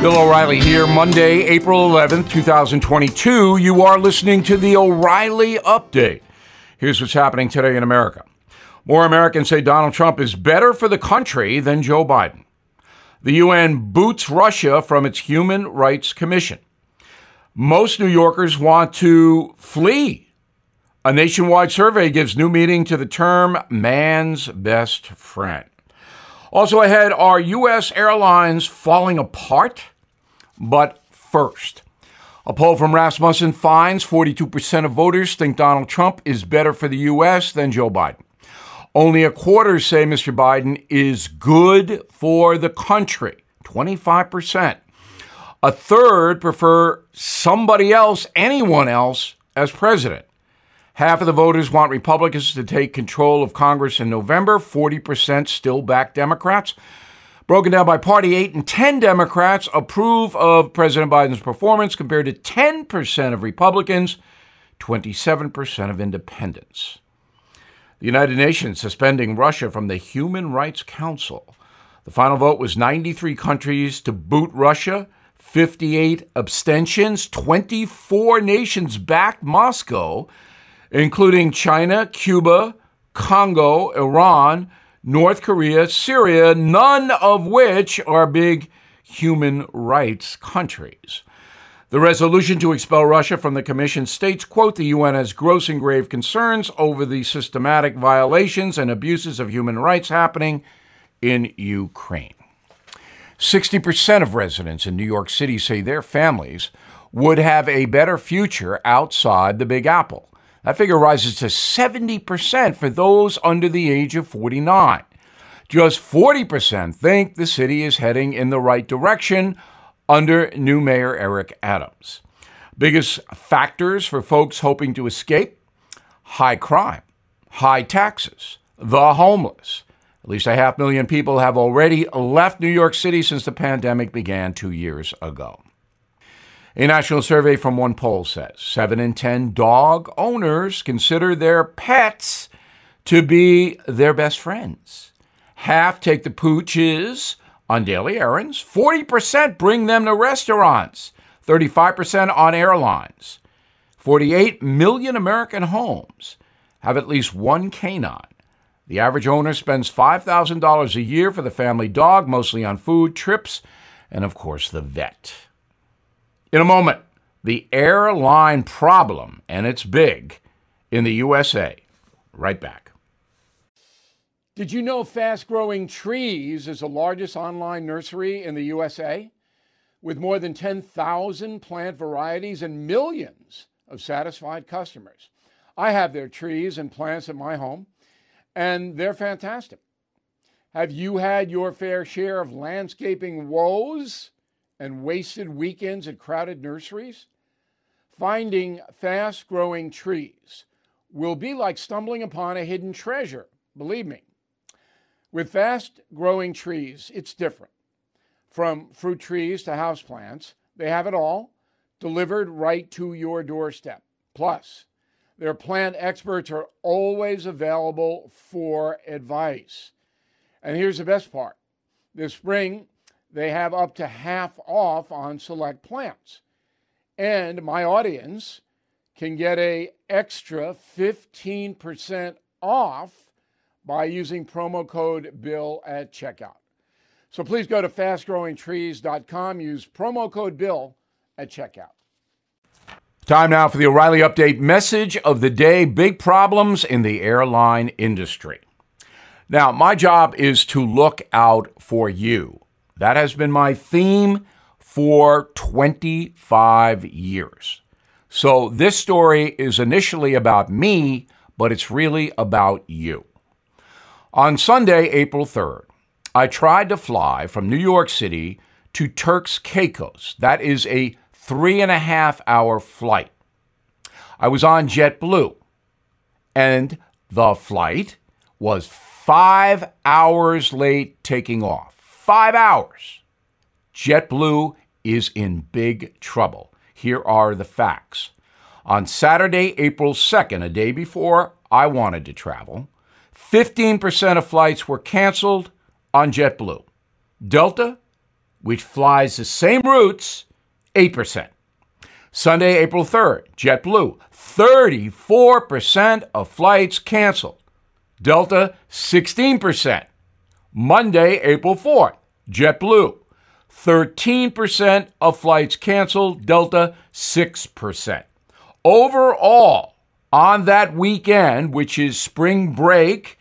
Bill O'Reilly here, Monday, April 11th, 2022. You are listening to the O'Reilly Update. Here's what's happening today in America. More Americans say Donald Trump is better for the country than Joe Biden. The UN boots Russia from its Human Rights Commission. Most New Yorkers want to flee. A nationwide survey gives new meaning to the term man's best friend. Also ahead, are U.S. airlines falling apart? But first, a poll from Rasmussen finds 42% of voters think Donald Trump is better for the U.S. than Joe Biden. Only a quarter say Mr. Biden is good for the country, 25%. A third prefer somebody else, anyone else, as president. Half of the voters want Republicans to take control of Congress in November. 40% still back Democrats. Broken down by party, 8 and 10 Democrats approve of President Biden's performance compared to 10% of Republicans, 27% of independents. The United Nations suspending Russia from the Human Rights Council. The final vote was 93 countries to boot Russia, 58 abstentions, 24 nations backed Moscow including China, Cuba, Congo, Iran, North Korea, Syria, none of which are big human rights countries. The resolution to expel Russia from the commission states, quote, the UN has gross and grave concerns over the systematic violations and abuses of human rights happening in Ukraine. 60% of residents in New York City say their families would have a better future outside the Big Apple. That figure rises to 70% for those under the age of 49. Just 40% think the city is heading in the right direction under new Mayor Eric Adams. Biggest factors for folks hoping to escape high crime, high taxes, the homeless. At least a half million people have already left New York City since the pandemic began two years ago. A national survey from OnePoll says 7 in 10 dog owners consider their pets to be their best friends. Half take the pooches on daily errands, 40% bring them to restaurants, 35% on airlines. 48 million American homes have at least one canine. The average owner spends $5,000 a year for the family dog, mostly on food, trips, and of course the vet. In a moment, the airline problem, and it's big, in the USA. Right back. Did you know Fast Growing Trees is the largest online nursery in the USA? With more than 10,000 plant varieties and millions of satisfied customers. I have their trees and plants at my home, and they're fantastic. Have you had your fair share of landscaping woes? And wasted weekends at crowded nurseries? Finding fast growing trees will be like stumbling upon a hidden treasure, believe me. With fast growing trees, it's different. From fruit trees to houseplants, they have it all delivered right to your doorstep. Plus, their plant experts are always available for advice. And here's the best part this spring, they have up to half off on select plants. And my audience can get a extra 15% off by using promo code BILL at checkout. So please go to fastgrowingtrees.com, use promo code BILL at checkout. Time now for the O'Reilly Update message of the day big problems in the airline industry. Now, my job is to look out for you that has been my theme for 25 years. So this story is initially about me, but it's really about you. On Sunday, April 3rd, I tried to fly from New York City to Turks Caicos. That is a three and a half hour flight. I was on JetBlue, and the flight was five hours late taking off five hours. JetBlue is in big trouble. Here are the facts. On Saturday, April 2nd, a day before I wanted to travel, 15% of flights were canceled on JetBlue. Delta, which flies the same routes, 8%. Sunday, April 3rd, JetBlue, 34% of flights canceled. Delta, 16%. Monday, April 4th, JetBlue, 13% of flights canceled. Delta, 6%. Overall, on that weekend, which is spring break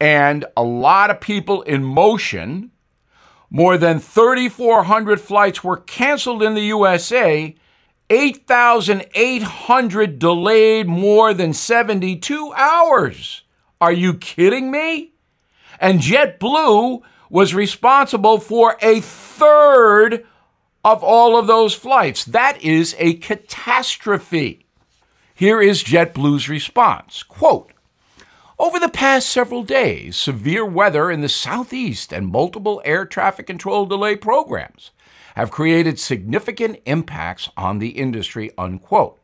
and a lot of people in motion, more than 3,400 flights were canceled in the USA 8,800 delayed more than 72 hours. Are you kidding me? And JetBlue was responsible for a third of all of those flights. That is a catastrophe. Here is JetBlue's response quote, over the past several days, severe weather in the southeast and multiple air traffic control delay programs have created significant impacts on the industry, unquote.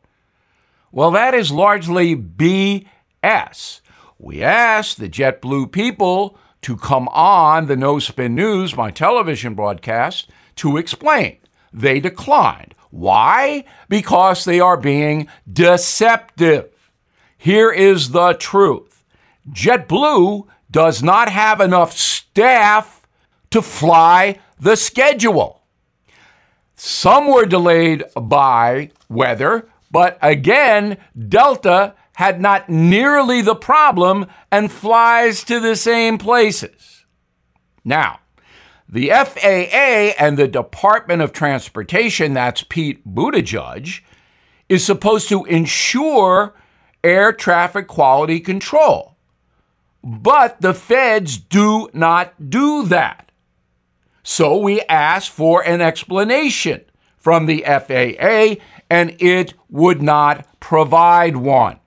Well, that is largely BS. We asked the JetBlue people to come on the No Spin News, my television broadcast, to explain. They declined. Why? Because they are being deceptive. Here is the truth JetBlue does not have enough staff to fly the schedule. Some were delayed by weather, but again, Delta had not nearly the problem and flies to the same places. Now, the FAA and the Department of Transportation, that's Pete Buttigieg, is supposed to ensure air traffic quality control. But the feds do not do that. So we asked for an explanation from the FAA, and it would not provide one.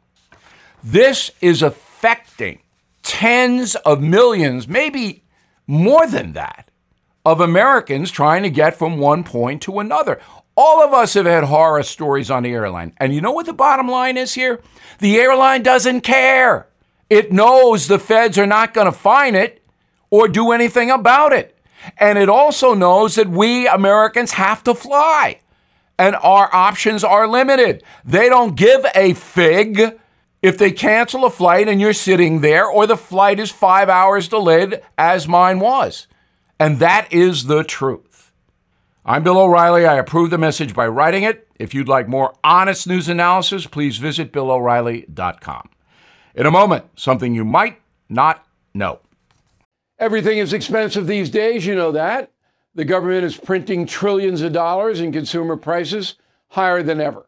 This is affecting tens of millions, maybe more than that, of Americans trying to get from one point to another. All of us have had horror stories on the airline. And you know what the bottom line is here? The airline doesn't care. It knows the feds are not going to fine it or do anything about it. And it also knows that we Americans have to fly and our options are limited. They don't give a fig if they cancel a flight and you're sitting there or the flight is five hours delayed, as mine was. And that is the truth. I'm Bill O'Reilly. I approve the message by writing it. If you'd like more honest news analysis, please visit BillO'Reilly.com. In a moment, something you might not know. Everything is expensive these days, you know that. The government is printing trillions of dollars and consumer prices higher than ever.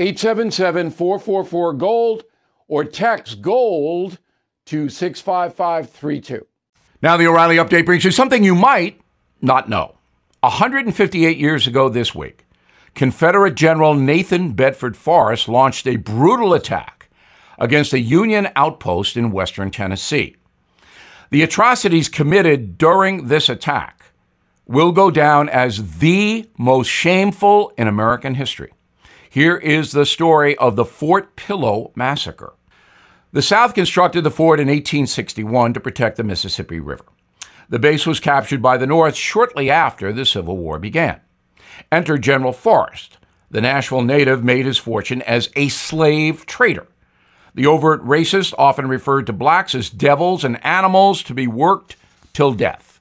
877 444 GOLD, or text GOLD to 65532. Now, the O'Reilly update brings you something you might not know. 158 years ago this week, Confederate General Nathan Bedford Forrest launched a brutal attack against a Union outpost in western Tennessee. The atrocities committed during this attack will go down as the most shameful in American history. Here is the story of the Fort Pillow Massacre. The South constructed the fort in 1861 to protect the Mississippi River. The base was captured by the North shortly after the Civil War began. Enter General Forrest. The Nashville native made his fortune as a slave trader. The overt racist often referred to blacks as devils and animals to be worked till death.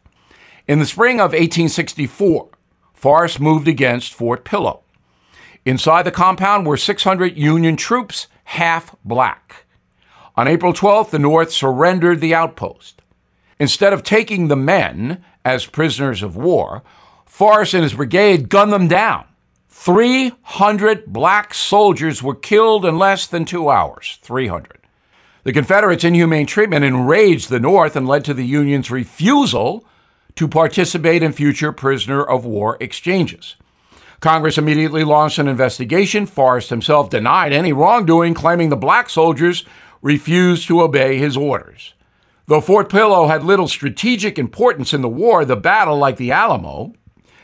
In the spring of 1864, Forrest moved against Fort Pillow. Inside the compound were 600 Union troops, half black. On April 12th, the North surrendered the outpost. Instead of taking the men as prisoners of war, Forrest and his brigade gunned them down. 300 black soldiers were killed in less than two hours. 300. The Confederates' inhumane treatment enraged the North and led to the Union's refusal to participate in future prisoner of war exchanges. Congress immediately launched an investigation. Forrest himself denied any wrongdoing, claiming the black soldiers refused to obey his orders. Though Fort Pillow had little strategic importance in the war, the battle, like the Alamo,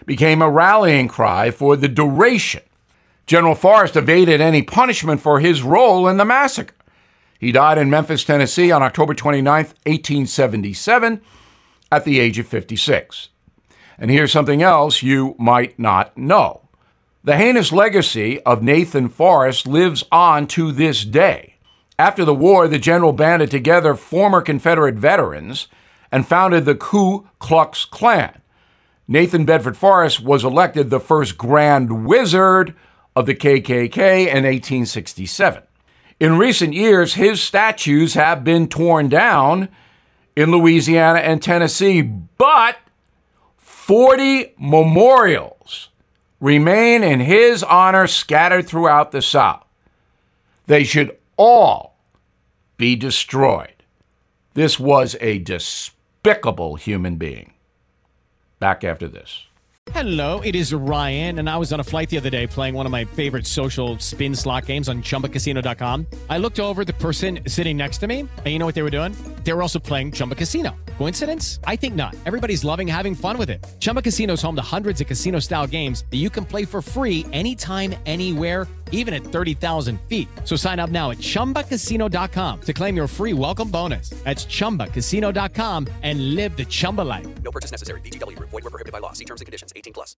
became a rallying cry for the duration. General Forrest evaded any punishment for his role in the massacre. He died in Memphis, Tennessee on October 29, 1877, at the age of 56. And here's something else you might not know. The heinous legacy of Nathan Forrest lives on to this day. After the war, the general banded together former Confederate veterans and founded the Ku Klux Klan. Nathan Bedford Forrest was elected the first Grand Wizard of the KKK in 1867. In recent years, his statues have been torn down in Louisiana and Tennessee, but 40 memorials remain in his honor scattered throughout the South. They should all be destroyed. This was a despicable human being. Back after this. Hello, it is Ryan, and I was on a flight the other day playing one of my favorite social spin slot games on chumbacasino.com. I looked over the person sitting next to me, and you know what they were doing? They were also playing Chumba Casino. Coincidence? I think not. Everybody's loving having fun with it. Chumba Casino is home to hundreds of casino style games that you can play for free anytime, anywhere, even at 30,000 feet. So sign up now at chumbacasino.com to claim your free welcome bonus. That's chumbacasino.com and live the Chumba life. No purchase necessary. VGW Group. Void were prohibited by law. See terms and conditions. 18 plus.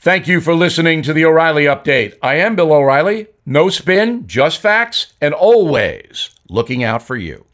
Thank you for listening to the O'Reilly Update. I am Bill O'Reilly. No spin, just facts, and always looking out for you.